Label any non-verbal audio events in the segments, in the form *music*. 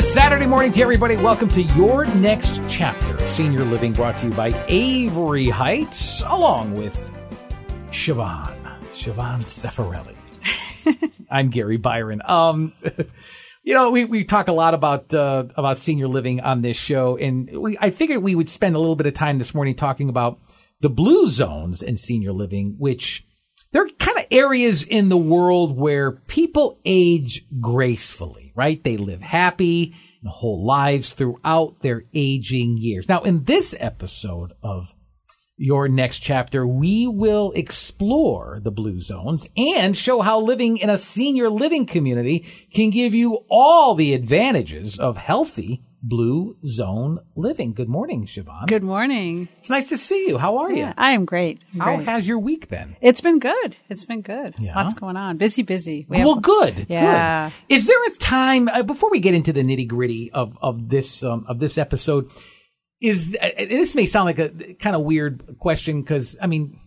Saturday morning to everybody. Welcome to your next chapter, Senior Living, brought to you by Avery Heights, along with Siobhan, Siobhan Cefarelli. *laughs* I'm Gary Byron. Um, *laughs* you know, we, we talk a lot about uh, about senior living on this show, and we, I figured we would spend a little bit of time this morning talking about the blue zones in senior living, which they're kind of areas in the world where people age gracefully, right? They live happy and whole lives throughout their aging years. Now, in this episode of your next chapter, we will explore the blue zones and show how living in a senior living community can give you all the advantages of healthy blue zone living. Good morning, Siobhan. Good morning. It's nice to see you. How are Yeah, you? I am great. I'm How great. has your week been? it's been good. It's been good. Yeah? Lots going on. Busy, busy. We well, have- good. Yeah. Good. Is there a time uh, before we get into the nitty gritty of of this um, of this episode? Is uh, this may sound like a kind of weird question because I mean,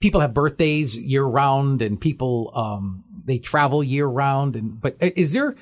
people have birthdays year round and people um, they travel year round and but uh, is there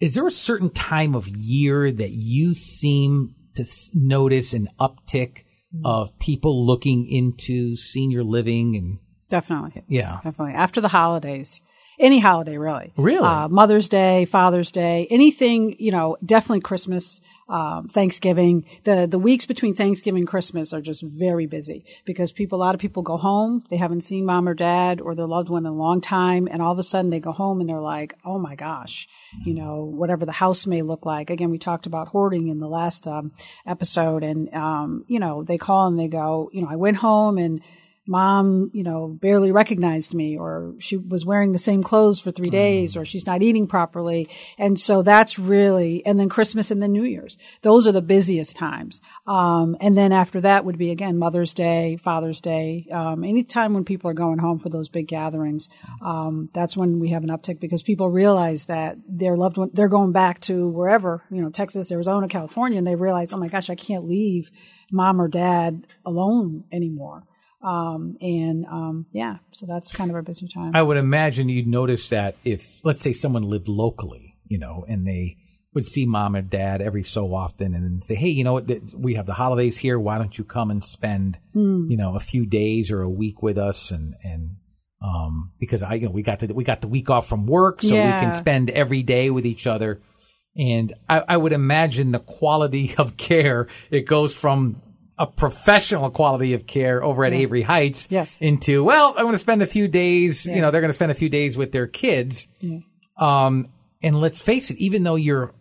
is there a certain time of year that you seem to notice an uptick of people looking into senior living and Definitely. yeah Definitely. After the holidays. Any holiday, really. Really? Uh, Mother's Day, Father's Day, anything, you know, definitely Christmas, um, Thanksgiving. The, the weeks between Thanksgiving and Christmas are just very busy because people, a lot of people go home. They haven't seen mom or dad or their loved one in a long time. And all of a sudden they go home and they're like, oh my gosh, you know, whatever the house may look like. Again, we talked about hoarding in the last, um, episode and, um, you know, they call and they go, you know, I went home and, mom, you know, barely recognized me or she was wearing the same clothes for three days or she's not eating properly. And so that's really, and then Christmas and then New Year's. Those are the busiest times. Um, and then after that would be again, Mother's Day, Father's Day, um, anytime when people are going home for those big gatherings. Um, that's when we have an uptick because people realize that their loved one, they're going back to wherever, you know, Texas, Arizona, California, and they realize, oh my gosh, I can't leave mom or dad alone anymore. Um, and um, yeah, so that's kind of our busy time. I would imagine you'd notice that if, let's say, someone lived locally, you know, and they would see mom and dad every so often and say, hey, you know what, we have the holidays here. Why don't you come and spend, Hmm. you know, a few days or a week with us? And, and, um, because I, you know, we got the, we got the week off from work, so we can spend every day with each other. And I, I would imagine the quality *laughs* of care, it goes from a professional quality of care over at Avery Heights Yes. into, well, I'm going to spend a few days, you know, they're going to spend a few days with their kids. Um, and let's face it, even though you're,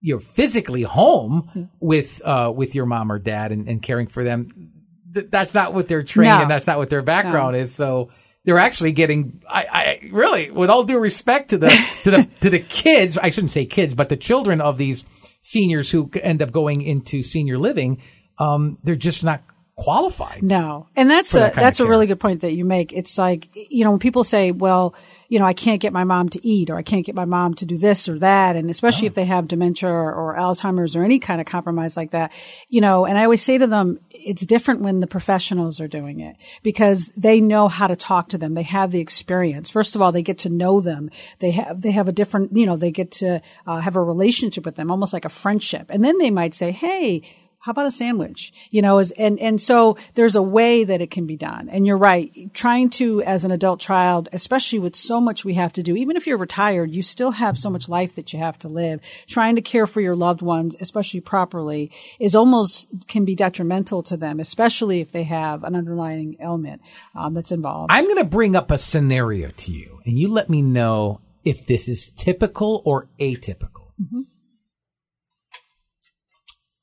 you're physically home with, uh, with your mom or dad and, and caring for them, th- that's not what they're trained No. and that's not what their background is. So they're actually getting, I, I really, with all due respect to the, to the, to the *laughs* kids, I shouldn't say kids, but the children of these seniors who end up going into senior living, um, they're just not qualified. No, and that's a that that's a really good point that you make. It's like you know when people say, "Well, you know, I can't get my mom to eat, or I can't get my mom to do this or that," and especially if they have dementia or, or Alzheimer's or any kind of compromise like that, you know. And I always say to them, it's different when the professionals are doing it because they know how to talk to them. They have the experience. First of all, they get to know them. They have they have a different, you know, they get to uh, have a relationship with them, almost like a friendship. And then they might say, "Hey." How about a sandwich? You know, is, and, and so there's a way that it can be done. And you're right. Trying to, as an adult child, especially with so much we have to do, even if you're retired, you still have so much life that you have to live. Trying to care for your loved ones, especially properly, is almost can be detrimental to them, especially if they have an underlying ailment um, that's involved. I'm going to bring up a scenario to you, and you let me know if this is typical or atypical.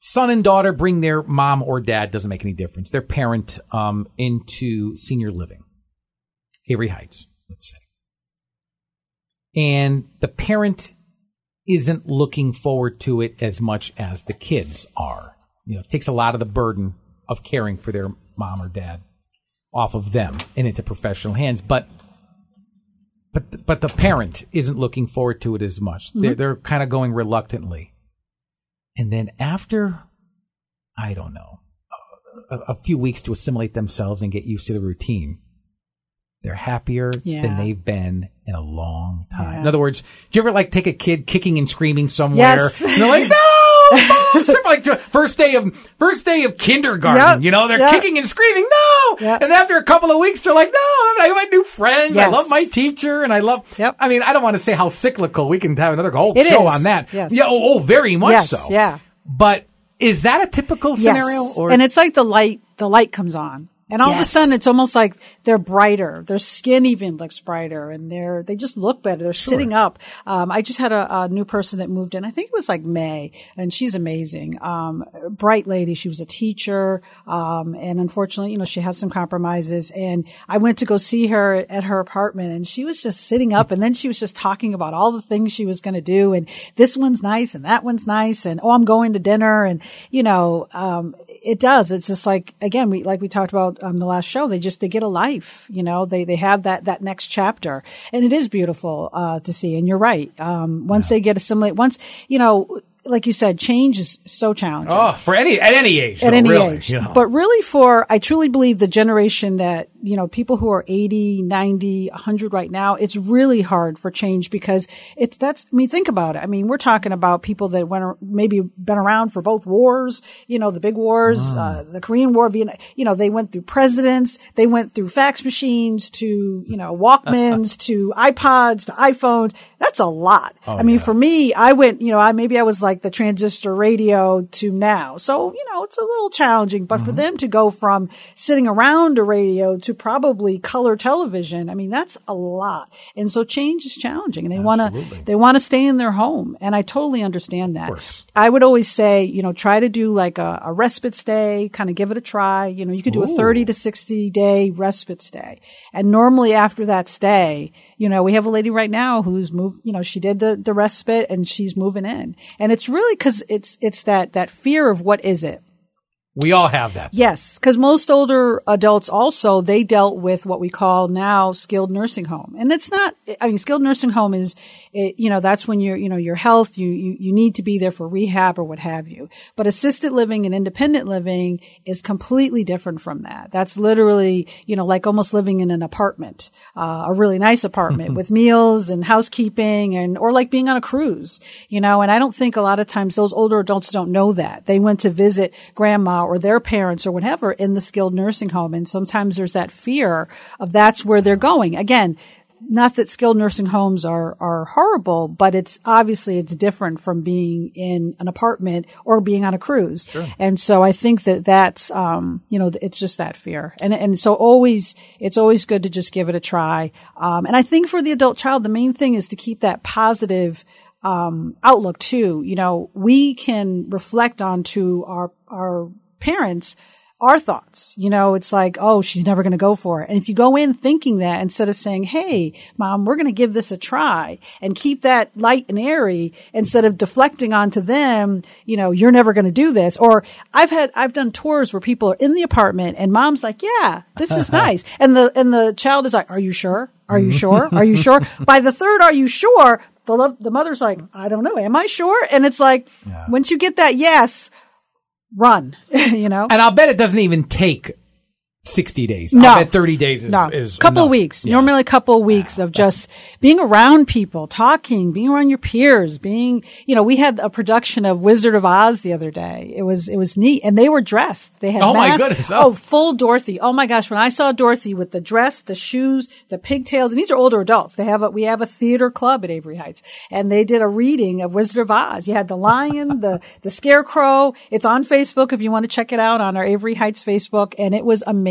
Son and daughter bring their mom or dad, doesn't make any difference, their parent um, into senior living, Avery Heights, let's say. And the parent isn't looking forward to it as much as the kids are. You know, it takes a lot of the burden of caring for their mom or dad off of them and into professional hands. But but but the parent isn't looking forward to it as much. They're they're kind of going reluctantly. And then after, I don't know, a, a few weeks to assimilate themselves and get used to the routine, they're happier Yeah. than they've been in a long time. Yeah. In other words, do you ever like take a kid kicking and screaming somewhere? Yes. And they're like, *laughs* no, Mom!" Like first day of first day of kindergarten. Yep. You know, they're Yep. kicking and screaming, no. Yep. And after a couple of weeks, they're like, no, I have my new friends. I love my teacher, and I love. Yep. I mean, I don't want to say how cyclical. We can have another whole It show is. on that. Yes. Yeah. Oh, oh, very much Yes, so. yeah. But is that a typical scenario? Yes. Or and it's like the light, the light comes on. And all of a sudden, it's almost like they're brighter. Their skin even looks brighter, and they're they just look better. They're sitting up. Um, I just had a, a new person that moved in. I think it was like May, and she's amazing. Um, bright lady. She was a teacher, um, and unfortunately, you know, she had some compromises. And I went to go see her at her apartment, and she was just sitting up, and then she was just talking about all the things she was going to do, and this one's nice, and that one's nice, and oh, I'm going to dinner, and you know, um, it does. It's just like again, we like we talked about um, the last show. They just they get a life. You know, they they have that that next chapter, and it is beautiful uh, to see. And you're right. Um, once they get assimilate, once you know, like you said, change is so challenging oh, for any at any age, at though, any really, age. you know. But really for, I truly believe the generation that, you know, people who are 80, 90, 100 right now, it's really hard for change because it's, that's, I mean, think about it. I mean, we're talking about people that went, maybe been around for both wars, you know, the big wars, uh, the Korean War, Vietnam, you know, they went through presidents, they went through fax machines to, you know, Walkmans *laughs* to iPods to iPhones. That's a lot. I mean, for me, I went, you know, I, maybe I was like the transistor radio to now. So, you know, it's a little challenging, but for them to go from sitting around a radio to probably color television, I mean, that's a lot. And so change is challenging and they want to, they want to stay in their home. And I totally understand that. I would always say, you know, try to do like a, a respite stay, kind of give it a try. You know, you could do a 30 to 60 day respite stay. And normally after that stay, you know, we have a lady right now who's moved, you know, she did the, the respite and she's moving in. And it's really cause it's, it's that, that fear of what is it? We all have that. Yes, because most older adults also they dealt with what we call now skilled nursing home, and it's not. I mean, skilled nursing home is, it, you know, that's when you're, you know, your health, you, you you need to be there for rehab or what have you. But assisted living and independent living is completely different from that. That's literally, you know, like almost living in an apartment, uh, a really nice apartment *laughs* with meals and housekeeping, and or like being on a cruise, you know. And I don't think a lot of times those older adults don't know that they went to visit grandma or their parents or whatever in the skilled nursing home. And sometimes there's that fear of that's where they're going. Again, not that skilled nursing homes are, are horrible, but it's obviously it's different from being in an apartment or being on a cruise. And so I think that that's, um, you know, it's just that fear. And, and so always, it's always good to just give it a try. Um, and I think for the adult child, the main thing is to keep that positive, um, outlook too. You know, we can reflect onto our, our parents our thoughts. You know, it's like, oh, she's never going to go for it. And if you go in thinking that instead of saying, hey, mom, we're going to give this a try and keep that light and airy instead of deflecting onto them, you know, you're never going to do this. Or I've had, I've done tours where people are in the apartment and mom's like, yeah, this is *laughs* nice. And the, and the child is like, are you sure? Are you mm-hmm. sure? Are you sure? *laughs* By the third, are you sure? The, lo- the mother's like, I don't know. Am I sure? And it's like, once you get that yes, run, *laughs* you know? And I'll bet it doesn't even take 60 days. No. I'll bet 30 days is, no, is couple enough. weeks. Yeah. Normally a couple of weeks of just being around people, talking, being around your peers, being, you know, we had a production of Wizard of Oz the other day. It was, it was neat and they were dressed. They had Oh, my goodness. Oh. Oh. full Dorothy. Oh my gosh. When I saw Dorothy with the dress, the shoes, the pigtails, and these are older adults. They have a, we have a theater club at Avery Heights and they did a reading of Wizard of Oz. You had the lion, *laughs* the, the scarecrow. It's on Facebook if you want to check it out on our Avery Heights Facebook and it was amazing.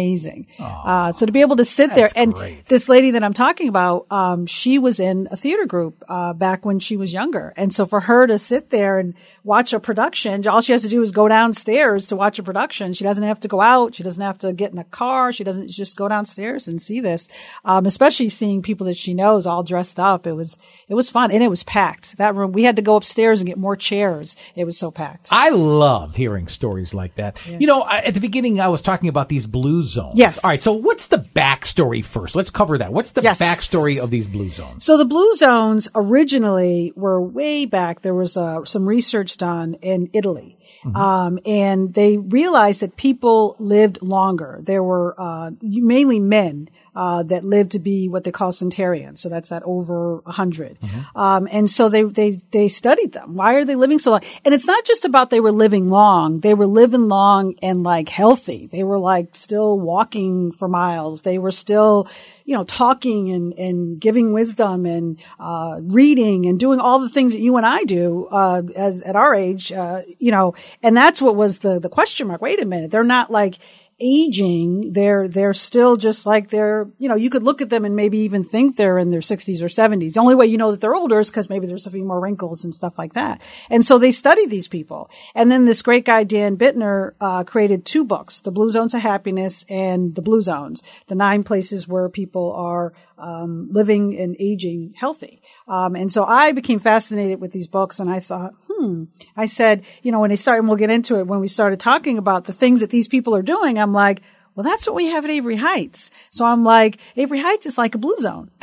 Uh, so to be able to sit there and great. this lady that I'm talking about, um, she was in a theater group, uh, back when she was younger. And so for her to sit there and watch a production, all she has to do is go downstairs to watch a production. She doesn't have to go out. She doesn't have to get in a car. She doesn't just go downstairs and see this. Um, especially seeing people that she knows all dressed up. It was, it was fun and it was packed. That room, we had to go upstairs and get more chairs. It was so packed. I love hearing stories like that. You know, I, at the beginning, I was talking about these blues zones. Yes. All right. So what's the backstory first? Let's cover that. What's the Yes. backstory of these blue zones? So the blue zones originally were way back. There was uh, some research done in Italy, um, and they realized that people lived longer. There were uh, mainly men uh, that lived to be what they call centenarians. So that's at over a 100 um, and so they they they studied them. Why are they living so long? And it's not just about they were living long. They were living long and like healthy. They were like still walking for miles. They were still, you know, talking and, and giving wisdom and, uh, reading and doing all the things that you and I do, uh, as at our age, uh, you know, and that's what was the, the question mark. Wait a minute. They're not like, aging, they're, they're still just like they're, you know, you could look at them and maybe even think they're in their 60s or 70s. The only way you know that they're older is because maybe there's a few more wrinkles and stuff like that. And so they study these people. And then this great guy, Dan Buettner, uh, created two books, The Blue Zones of Happiness and The Blue Zones, the nine places where people are, um, living and aging healthy. Um, and so I became fascinated with these books and I thought, hmm, I said, you know, when they started, and we'll get into it, when we started talking about the things that these people are doing, I'm like, well, that's what we have at Avery Heights. So I'm like, Avery Heights is like a blue zone. *laughs*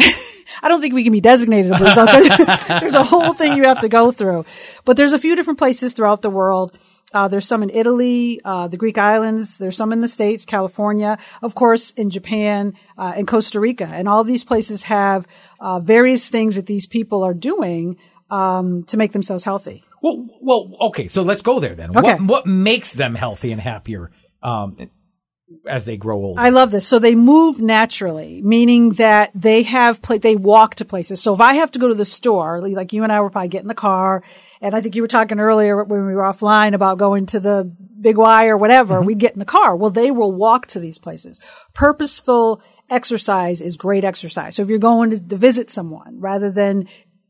I don't think we can be designated a blue zone. *laughs* there's a whole thing you have to go through. But there's a few different places throughout the world. Uh, there's some in Italy, uh, the Greek islands. There's some in the States, California, of course, in Japan, uh, and Costa Rica. And all these places have, uh, various things that these people are doing, um, to make themselves healthy. Well, well, okay. So let's go there then. Okay. What, what makes them healthy and happier, um, as they grow older? I love this. So they move naturally, meaning that they have pla- they walk to places. So if I have to go to the store, like you and I were probably getting in the car, and I think you were talking earlier when we were offline about going to the Big Y or whatever, mm-hmm. we'd get in the car. Well, they will walk to these places. Purposeful exercise is great exercise. So if you're going to, to visit someone rather than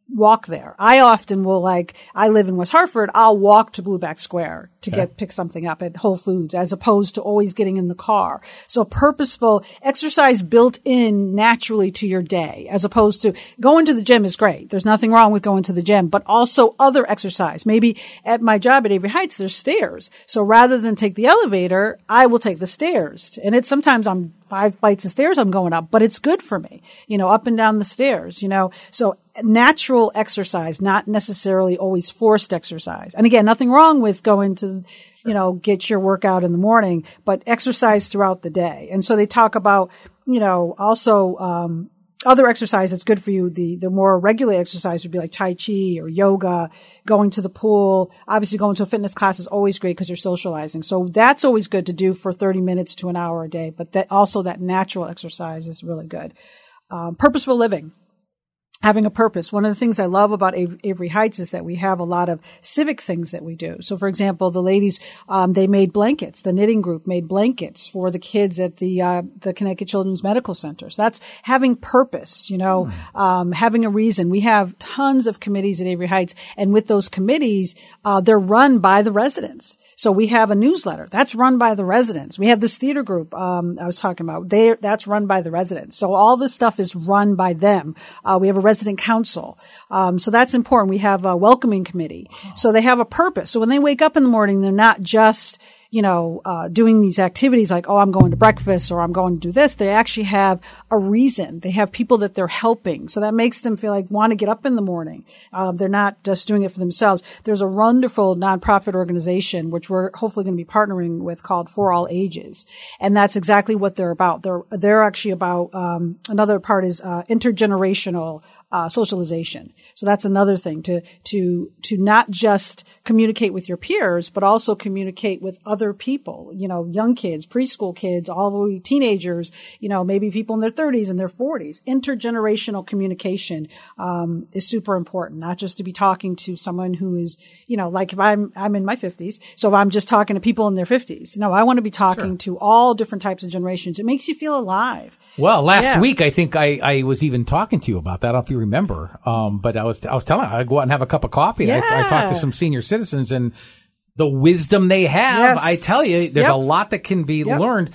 walk there. I often will like, I live in West Hartford, I'll walk to Blueback Square to get, pick something up at Whole Foods as opposed to always getting in the car. So purposeful exercise built in naturally to your day as opposed to going to the gym is great. There's nothing wrong with going to the gym, but also other exercise. Maybe at my job at Avery Heights, there's stairs. So rather than take the elevator, I will take the stairs. And it's sometimes I'm five flights of stairs I'm going up, but it's good for me, you know, up and down the stairs, you know. So natural exercise, not necessarily always forced exercise. And again, nothing wrong with going to, you know, get your workout in the morning, but exercise throughout the day. And so they talk about, you know, also, um, other exercise that's good for you, the, the more regular exercise would be like Tai Chi or yoga, going to the pool. Obviously going to a fitness class is always great because you're socializing. So that's always good to do for 30 minutes to an hour a day. But that also that natural exercise is really good. Um, purposeful living having a purpose. One of the things I love about Avery Heights is that we have a lot of civic things that we do. So, for example, the ladies um, they made blankets. The knitting group made blankets for the kids at the uh, the Connecticut Children's Medical Center. So that's having purpose. You know, um, having a reason. We have tons of committees at Avery Heights, and with those committees, uh, they're run by the residents. So we have a newsletter that's run by the residents. We have this theater group um, I was talking about. They that's run by the residents. So all this stuff is run by them. Uh, we have a resident council. Um, so that's important. We have a welcoming committee. So they have a purpose. So when they wake up in the morning, they're not just, you know, uh, doing these activities like, oh, I'm going to breakfast or I'm going to do this. They actually have a reason. They have people that they're helping. So that makes them feel like want to get up in the morning. Um, they're not just doing it for themselves. There's a wonderful nonprofit organization, which we're hopefully going to be partnering with called For All Ages. And that's exactly what they're about. They're, they're actually about, um, another part is, uh, intergenerational, uh, socialization. So that's another thing to, to, to not just communicate with your peers, but also communicate with other people, you know, young kids, preschool kids, all the way teenagers, you know, maybe people in their thirties and their forties. Intergenerational communication, um, is super important, not just to be talking to someone who is, you know, like if I'm, I'm in my fifties. So if I'm just talking to people in their fifties, no, I want to be talking to all different types of generations. It makes you feel alive. Well, last Yeah. week I think I, I was even talking to you about that. I don't know if you remember. Um, but I was I was telling I'd go out and have a cup of coffee. And I, I talked to some senior citizens and the wisdom they have. Yes. I tell you, there's Yep. a lot that can be Yep. learned.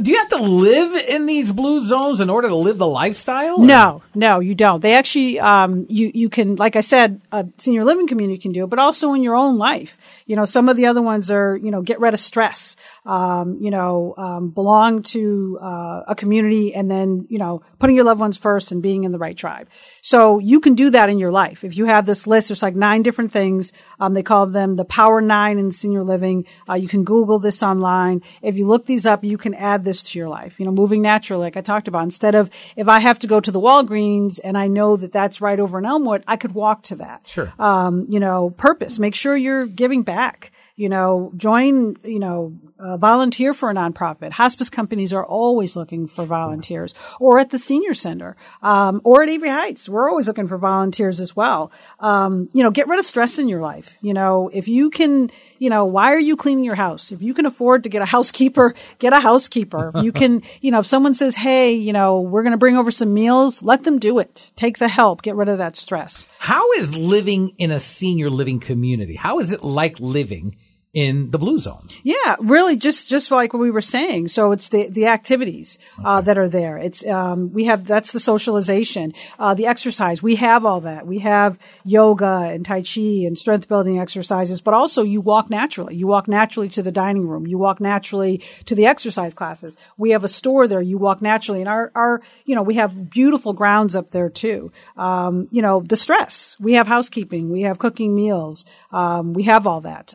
Do you have to live in these blue zones in order to live the lifestyle? or- No, no, you don't. They actually, um, you you can, like I said, a senior living community can do it, but also in your own life. You know, some of the other ones are, you know, get rid of stress. Um, you know, um, belong to uh, a community, and then you know, putting your loved ones first and being in the right tribe. So you can do that in your life. If you have this list, there's like nine different things. Um, they call them the Power Nine in senior living. Uh, you can Google this online. If you look these up, you can add this to your life. You know, moving naturally, like I talked about. Instead of if I have to go to the Walgreens and I know that that's right over in Elmwood, I could walk to that. Sure. Um, you know, purpose. Make sure you're giving back. You know, join. You know, uh, volunteer for a nonprofit. Hospice companies are always looking for volunteers, or at the senior center, um, or at Avery Heights. We're always looking for volunteers as well. Um, you know, get rid of stress in your life. You know, if you can, you know, why are you cleaning your house? If you can afford to get a housekeeper, get a housekeeper. If you can, *laughs* you know, if someone says, "Hey, you know, we're going to bring over some meals," let them do it. Take the help. Get rid of that stress. How is living in a senior living community? How is it like living in the blue zone? Yeah, really, just just like what we were saying. So it's the the activities uh, that are there. It's um, we have that's the socialization, uh, the exercise. We have all that. We have yoga and tai chi and strength building exercises, but also you walk naturally. You walk naturally to the dining room. You walk naturally to the exercise classes. We have a store there. You walk naturally, and our our you know we have beautiful grounds up there too. Um, you know the stress. We have housekeeping. We have cooking meals. Um, we have all that.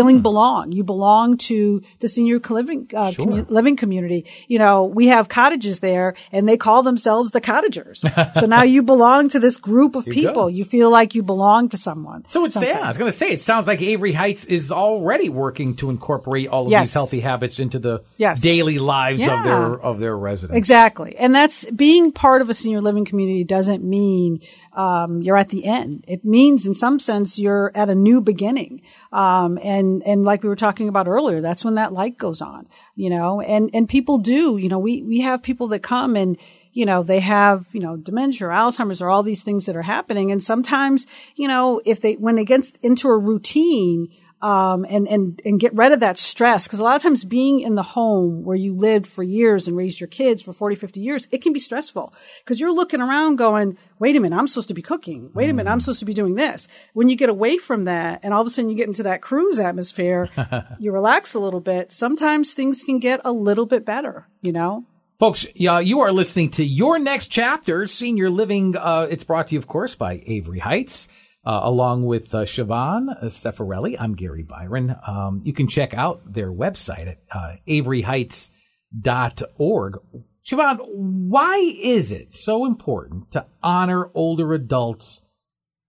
Feeling belong. You belong to the senior living uh, Sure. commu- living community. You know, we have cottages there, and they call themselves the cottagers. so now you belong to this group of you people. go. You feel like you belong to someone. So it's Something. yeah, I was going to say it sounds like Avery Heights is already working to incorporate all of Yes. these healthy habits into the Yes. daily lives of their of their residents. Exactly. And that's being part of a senior living community doesn't mean um, you're at the end. It means in some sense you're at a new beginning. Um, and, and like we were talking about earlier, that's when that light goes on, you know, and, and people do, you know, we, we have people that come and, you know, they have, you know, dementia or Alzheimer's or all these things that are happening. And sometimes, you know, if they, when they get into a routine, um, and, and, and get rid of that stress. Cause a lot of times being in the home where you lived for years and raised your kids for 40, 50 years, it can be stressful. Cause you're looking around going, wait a minute, I'm supposed to be cooking. Wait a minute, I'm supposed to be doing this. When you get away from that and all of a sudden you get into that cruise atmosphere, *laughs* you relax a little bit. Sometimes things can get a little bit better, you know? Folks, yeah, you are listening to Your Next Chapter, Senior Living. Uh, it's brought to you, of course, by Avery Heights, uh, along with uh, Siobhan Cefarelli. I'm Gary Byron. Um, you can check out their website at uh, averyheights.org. Siobhan, why is it so important to honor older adults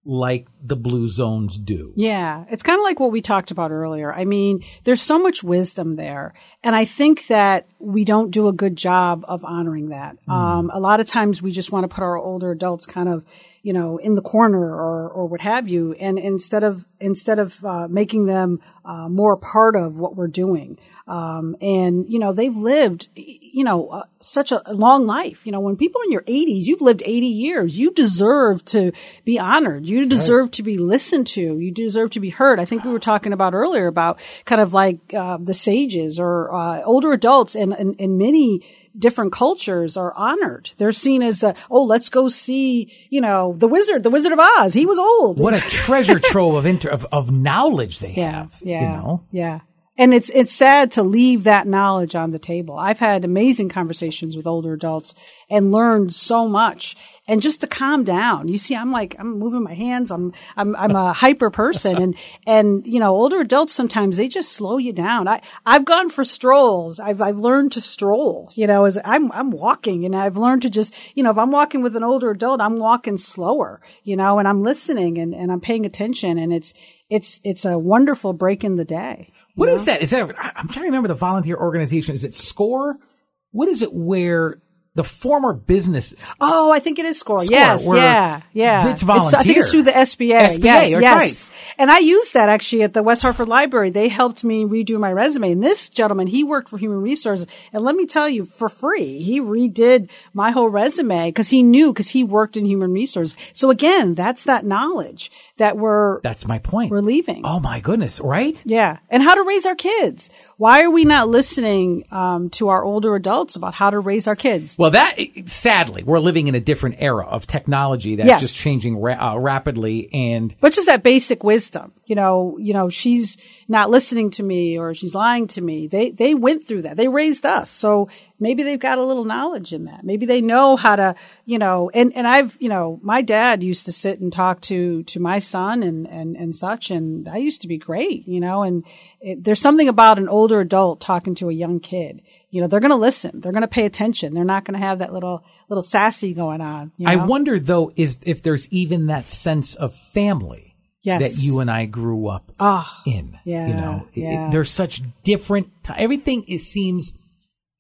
like the Blue Zones do? Yeah, it's kind of like what we talked about earlier. I mean, there's so much wisdom there. And I think that we don't do a good job of honoring that. Um, a lot of times we just want to put our older adults kind of, you know, in the corner or, or what have you. And instead of, instead of, uh, making them, uh, more part of what we're doing. Um, and, you know, they've lived, you know, uh, such a long life. You know, when people in your 80s, you've lived 80 years. You deserve to be honored. You deserve to be listened to. You deserve to be heard. I think we were talking about earlier about kind of like uh, the sages or uh, older adults and in, in many different cultures are honored. They're seen as the, oh, let's go see, you know, the wizard, the Wizard of Oz. He was old. What a *laughs* treasure trove of, inter- of, of knowledge they Yeah, have. yeah, You know? yeah. And it's it's sad to leave that knowledge on the table. I've had amazing conversations with older adults and learned so much. And just to calm down, you see, I'm like I'm moving my hands. I'm I'm I'm a hyper person, and and you know, older adults sometimes they just slow you down. I I've gone for strolls. I've I've learned to stroll. You know, as I'm I'm walking, and I've learned to just you know, if I'm walking with an older adult, I'm walking slower. You know, and I'm listening and and I'm paying attention, and it's it's it's a wonderful break in the day. What is that? Is that? I'm trying to remember the volunteer organization. Is it SCORE? What is it where the former business Oh, I think it is score. Score, yes, yeah, yeah. it's I think it's through the SBA. SBA, yes, yes. And I used that actually at the West Hartford Library. They helped me redo my resume. And this gentleman, he worked for Human Resources, and let me tell you, for free, he redid my whole resume because he knew because he worked in Human Resources. So again, that's that knowledge that we're that's my point we're leaving. oh my goodness right Yeah. And how to raise our kids. Why are we not listening um, to our older adults about how to raise our kids? Well, that sadly, we're living in a different era of technology that's Yes. just changing ra- uh, rapidly, and But just that basic wisdom, you know, you know, she's not listening to me or she's lying to me. They, they went through that. They raised us. So maybe they've got a little knowledge in that. Maybe they know how to, you know, and, and I've, you know, my dad used to sit and talk to, to my son and, and, and such. And that used to be great, you know, and it, there's something about an older adult talking to a young kid. You know, they're going to listen. They're going to pay attention. They're not going to have that little, little sassy going on. You know? I wonder though is if there's even that sense of family Yes. that you and I grew up Ah, in. yeah, you know, It- it- there's such different. T- everything is seems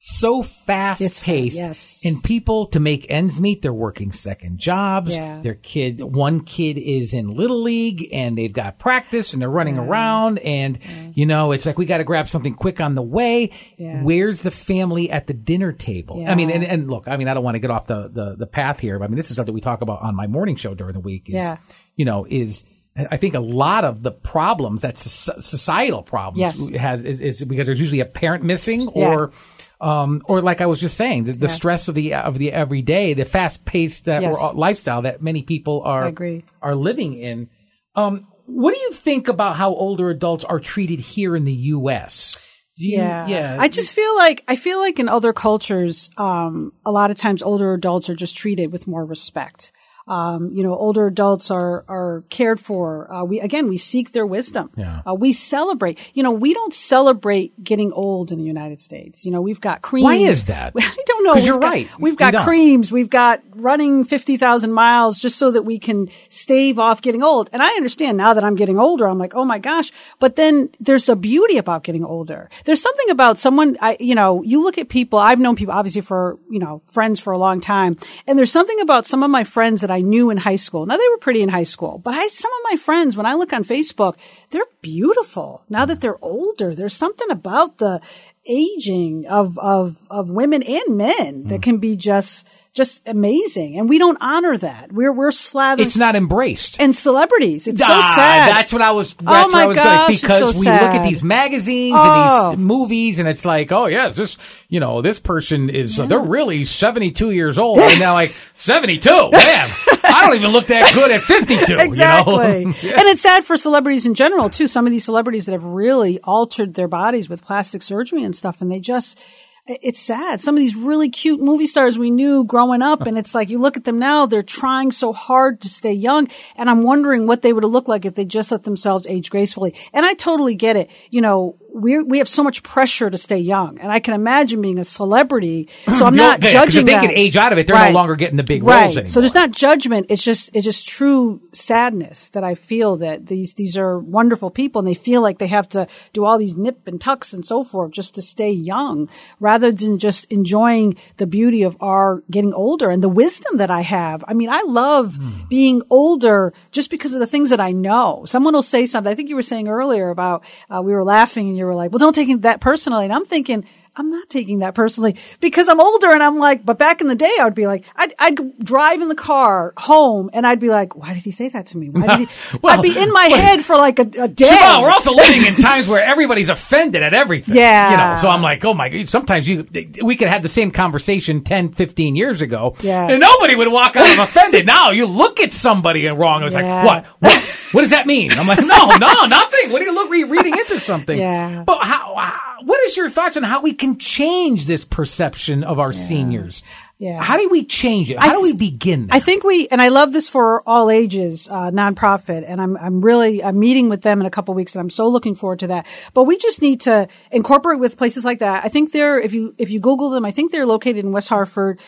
so fast it's, paced, yes. and people to make ends meet, they're working second jobs. Yeah. Their kid, one kid is in little league, and they've got practice, and they're running around, and you know, it's like we got to grab something quick on the way. Yeah. Where's the family at the dinner table? I mean, and, and look, I mean, I don't want to get off the, the the path here, but I mean, this is something we talk about on my morning show during the week. Is, Yeah. you know, is I think a lot of the problems that societal problems Yes. has is, is because there's usually a parent missing or. Um, or like I was just saying, the, the Yeah. stress of the of the everyday, the fast paced uh, Yes. uh, lifestyle that many people are are living in. Um, what do you think about how older adults are treated here in the U.S.? You, Yeah. yeah. I just feel like I feel like in other cultures, um, a lot of times older adults are just treated with more respect. Um, you know, older adults are are cared for. Uh, we again, we seek their wisdom. Yeah. Uh, we celebrate. You know, we don't celebrate getting old in the United States. You know, we've got creams. Why is that? *laughs* I don't know. you're got- right. We've got don't. creams. We've got running fifty thousand miles just so that we can stave off getting old. And I understand now that I'm getting older. I'm like, oh my gosh. But then there's a beauty about getting older. There's something about someone. I, you know, you look at people. I've known people obviously for you know friends for a long time, and there's something about some of my friends that I knew in high school. Now they were pretty in high school, but I some of my friends when I look on Facebook, they're beautiful now that they're older. There's something about the aging of of of women and men that hmm. can be just just amazing, and we don't honor that. We're we're slathered it's not embraced. and celebrities. It's so Ah, sad. That's what I was. That's Oh what my I was going gosh, to it's because so we look at these magazines Oh. and these movies, and it's like, oh yes, this you know this person is they're really seventy two years old, and now like *laughs* seventy two. Man, I don't even look that good at fifty two. exactly. You know? *laughs* And it's sad for celebrities in general too. Some of these celebrities that have really altered their bodies with plastic surgery and stuff, and they just. It's sad. Some of these really cute movie stars we knew growing up, and it's like you look at them now, they're trying so hard to stay young. And I'm wondering what they would have looked like if they just let themselves age gracefully. And I totally get it. You know, we we have so much pressure to stay young. And I can imagine being a celebrity. So I'm *clears throat* not judging they that. can age out of it, they're Right. no longer getting the big right. roles anymore. So there's not judgment. It's just it's just true sadness that I feel that these these are wonderful people and they feel like they have to do all these nip and tucks and so forth just to stay young, rather than just enjoying the beauty of our getting older and the wisdom that I have. I mean, I love Hmm. being older just because of the things that I know. Someone will say something. I think you were saying earlier about uh, we were laughing and you were like, "Well, don't take it that personally." And I'm thinking. I'm not taking that personally because I'm older and I'm like, but back in the day, I would be like, I'd, I'd drive in the car home and I'd be like, why did he say that to me? Why did he? *laughs* Well, I'd be in my but- head for like a, a day. Siobhan, we're also living in times where everybody's offended at everything. Yeah. You know, so I'm like, oh my God, sometimes you, we could have the same conversation 10, 15 years ago. Yeah. And nobody would walk out of offended. Now you look at somebody and wrong. It's Yeah. like, what? *laughs* What? What does that mean? I'm like, no, no, nothing. What are you look, re- reading into something? Yeah. But how, how, what is your thoughts on how we can change this perception of our seniors? Yeah. How do we change it? How do we begin that? I think we, and I love this for all ages, uh, nonprofit, and I'm, I'm really, I'm meeting with them in a couple weeks, and I'm so looking forward to that. But we just need to incorporate with places like that. I think they're, if you, if you Google them, I think they're located in West Hartford.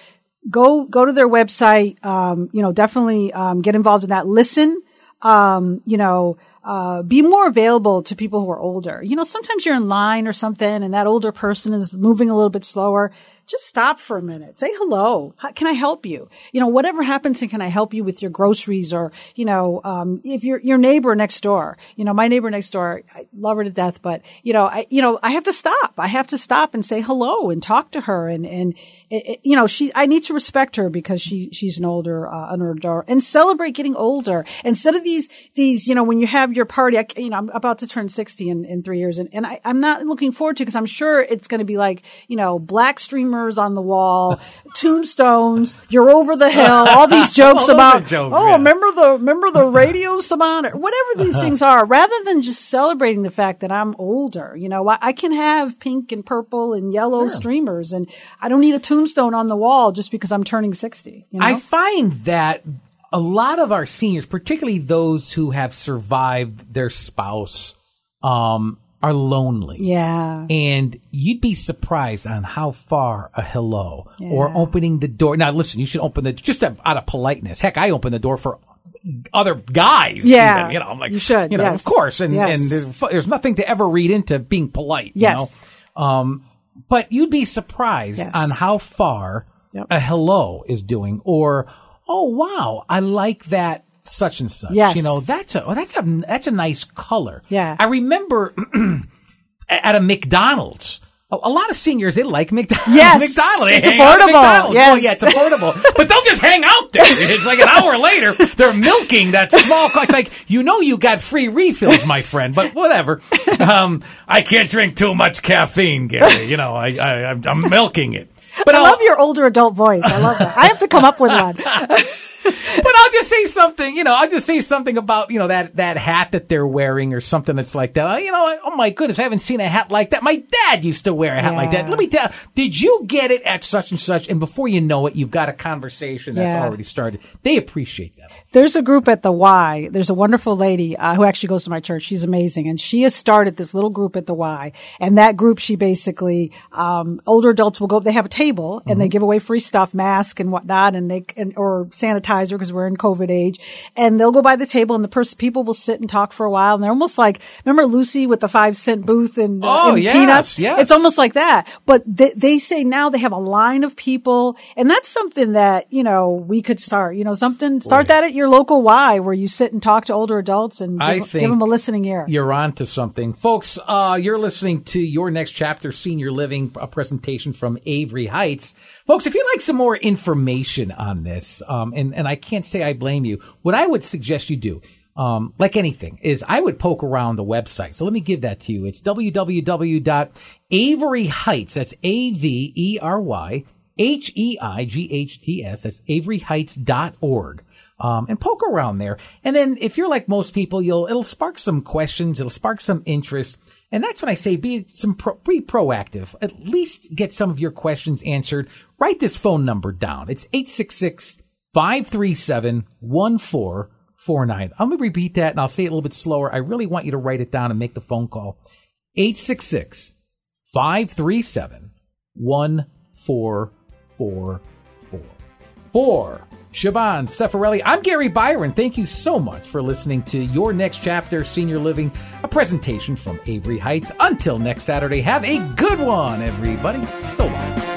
Go, go to their website, um, you know, definitely, um, get involved in that. Listen, um, you know, uh, be more available to people who are older. You know, sometimes you're in line or something and that older person is moving a little bit slower. just stop for a minute. Say hello. How, can I help you? You know, whatever happens, and can I help you with your groceries or, you know, um, if your, your neighbor next door, you know, my neighbor next door, I love her to death, but, you know, I, you know, I have to stop. I have to stop and say hello and talk to her. And, and, it, it, you know, she, I need to respect her because she, she's an older, uh, an older and celebrate getting older instead of these, these, you know, when you have your party, I, you know, I'm about to turn 60 in, in three years and, and I, I'm not looking forward to because I'm sure it's going to be like, you know, black streamers on the wall, *laughs* tombstones, you're over the hill, all these *laughs* jokes All about, jokes, oh, yeah. remember the, remember the *laughs* radio Saban or whatever these things are, rather than just celebrating the fact that I'm older. You know, I, I can have pink and purple and yellow streamers and I don't need a tombstone on the wall just because I'm turning 60. You know? I find that a lot of our seniors, particularly those who have survived their spouse, um, are lonely. yeah. And you'd be surprised on how far a hello or opening the door. Now, listen, you should open the just out of politeness. Heck, I open the door for other guys. Yeah. even, you know, I'm like, You should, you know, yes. of course. And, Yes. and there's, there's nothing to ever read into being polite. Yes. You know? Um, but you'd be surprised Yes. on how far Yep. a hello is doing or, oh, wow, I like that such and such. Yes. You know, that's a, oh, that's a, that's a nice color. Yeah. I remember *clears throat* at a McDonald's. A, a lot of seniors they like McDonald's. *laughs* Yes. McDonald's. It's affordable. McDonald's. Yes. Oh yeah, it's affordable. *laughs* but they'll just hang out there. It's like an hour later, they're milking that small. co- It's like you know you got free refills, my friend. But whatever. Um, I can't drink too much caffeine, Gary. You know, I, I I'm, I'm milking it. But I I'll- love your older adult voice. I love that. I have to come up with one. *laughs* but I'll just say something, you know, I'll just say something about, you know, that, that hat that they're wearing or something that's like that. You know, oh my goodness, I haven't seen a hat like that. My dad used to wear a hat like that. Let me tell did you get it at such and such? And before you know it, you've got a conversation that's Yeah. already started. They appreciate that. There's a group at the Y. There's a wonderful lady uh, who actually goes to my church. She's amazing, and she has started this little group at the Y. And that group, she basically um, older adults will go. They have a table and they give away free stuff, mask and whatnot, and they and, or sanitizer because we're in COVID age. And they'll go by the table, and the person people will sit and talk for a while. And they're almost like remember Lucy with the five cent booth and, uh, Oh, and yes, peanuts. yes. It's almost like that. But they, they say now they have a line of people, and that's something that you know we could start. You know, something start that at your local Y where you sit and talk to older adults and I give, give them a listening ear. You're on to something. Folks, uh, you're listening to Your Next Chapter Senior Living, a presentation from Avery Heights. Folks, if you'd like some more information on this, um, and, and I can't say I blame you, what I would suggest you do, um, like anything, is I would poke around the website. So let me give that to you. It's www.avery Heights. That's A-V-E-R-Y H-E-I-G-H-T-S. That's averyheights.org. Um, and poke around there. And then if you're like most people, you'll, it'll spark some questions. It'll spark some interest. And that's when I say be some pro, be proactive. At least get some of your questions answered. Write this phone number down. It's 866 537 1449. I'm going to repeat that and I'll say it a little bit slower. I really want you to write it down and make the phone call. 866 537 1444. Siobhan Cefarelli, I'm Gary Byron. Thank you so much for listening to Your Next Chapter Senior Living, a presentation from Avery Heights. Until next Saturday, have a good one, everybody. So long.